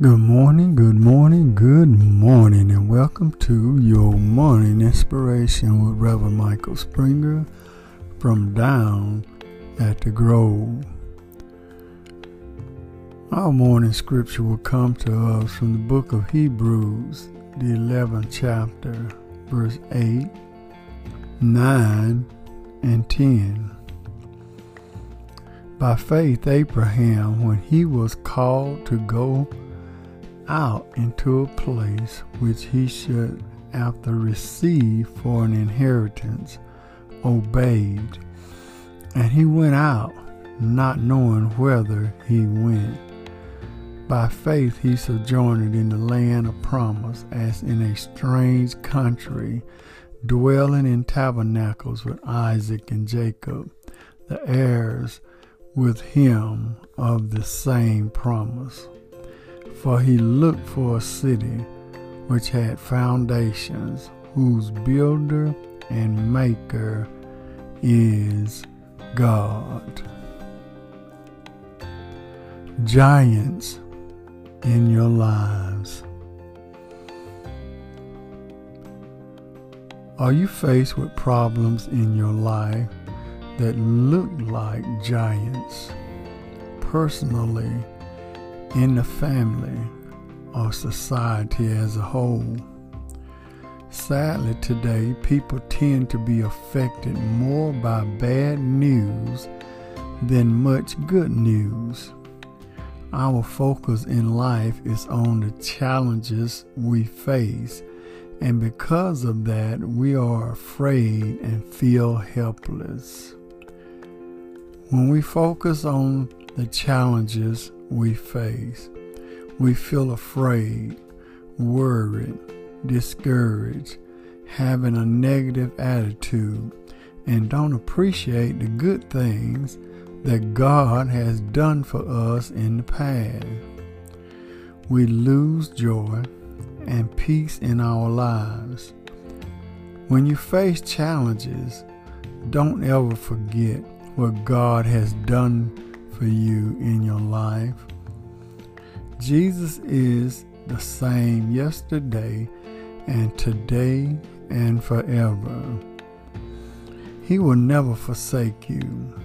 Good morning, good morning, good morning, and welcome to your morning inspiration with Reverend Michael Springer from Down at the Grove. Our morning scripture will come to us from the book of Hebrews, the 11th chapter, verse 8, 9, and 10. By faith, Abraham, when he was called to go out into a place which he should after receive for an inheritance, obeyed. And he went out, not knowing whither he went. By faith he sojourned in the land of promise, as in a strange country, dwelling in tabernacles with Isaac and Jacob, the heirs with him of the same promise. For he looked for a city which had foundations, whose builder and maker is God. Giants in your lives. Are you faced with problems in your life that look like giants? Personally, in the family or society as a whole. Sadly, today, people tend to be affected more by bad news than much good news. Our focus in life is on the challenges we face, and because of that, we are afraid and feel helpless. When we focus on the challenges we face. We feel afraid, worried, discouraged, having a negative attitude, and don't appreciate the good things that God has done for us in the past. We lose joy and peace in our lives. When you face challenges, don't ever forget what God has done for you in your life. Jesus is the same yesterday and today and forever. He will never forsake you.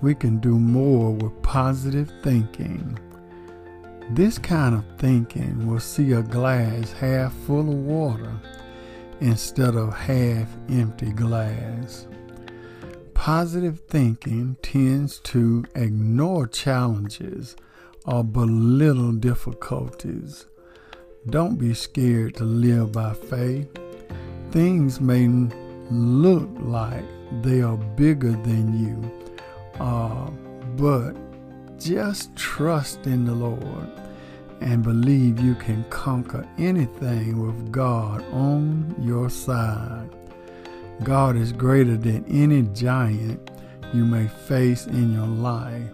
We can do more with positive thinking. This kind of thinking will see a glass half full of water instead of half empty glass. Positive thinking tends to ignore challenges or belittle difficulties. Don't be scared to live by faith. Things may look like they are bigger than you, uh, but just trust in the Lord and believe you can conquer anything with God on your side. God is greater than any giant you may face in your life.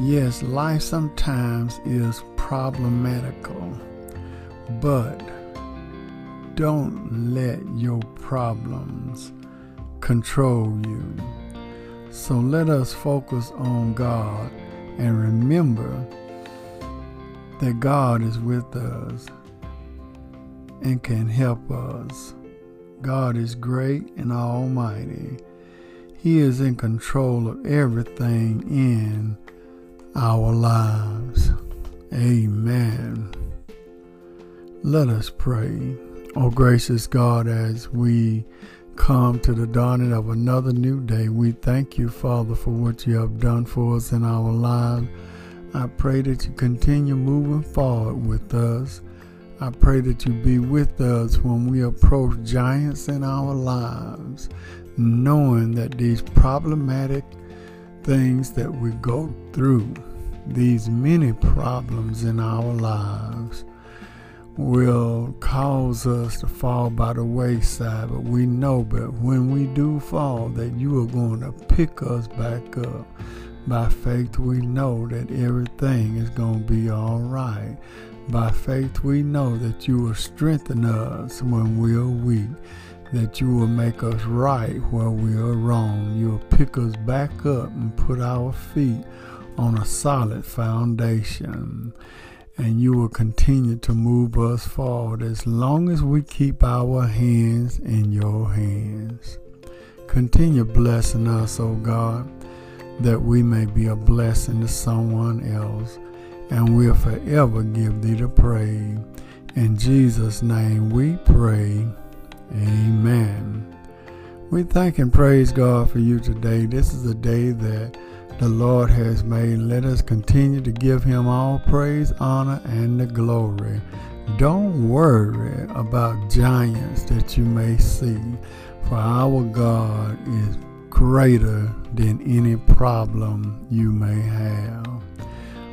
Yes, life sometimes is problematical, but don't let your problems control you. So let us focus on God and remember that God is with us and can help us. God is great and almighty. He is in control of everything in our lives. Amen. Let us pray. Oh, gracious God, as we come to the dawning of another new day, we thank you, Father, for what you have done for us in our lives. I pray that you continue moving forward with us. I pray that you be with us when we approach giants in our lives, knowing that these problematic things that we go through, these many problems in our lives, will cause us to fall by the wayside. But we know that when we do fall, that you are going to pick us back up. By faith, we know that everything is going to be all right. By faith, we know that you will strengthen us when we are weak, that you will make us right where we are wrong. You will pick us back up and put our feet on a solid foundation. and you will continue to move us forward as long as we keep our hands in your hands. Continue blessing us, O oh God, that we may be a blessing to someone else, and we'll forever give thee the praise. In Jesus' name we pray. Amen. We thank and praise God for you today. This is a day that the Lord has made. Let us continue to give him all praise, honor, and the glory. Don't worry about giants that you may see, for our God is greater than any problem you may have.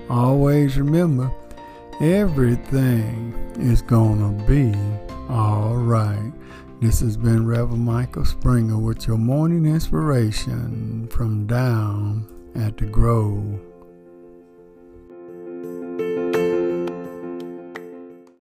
Always remember, everything is going to be all right. This has been Reverend Michael Springer with your morning inspiration from down at the Grove.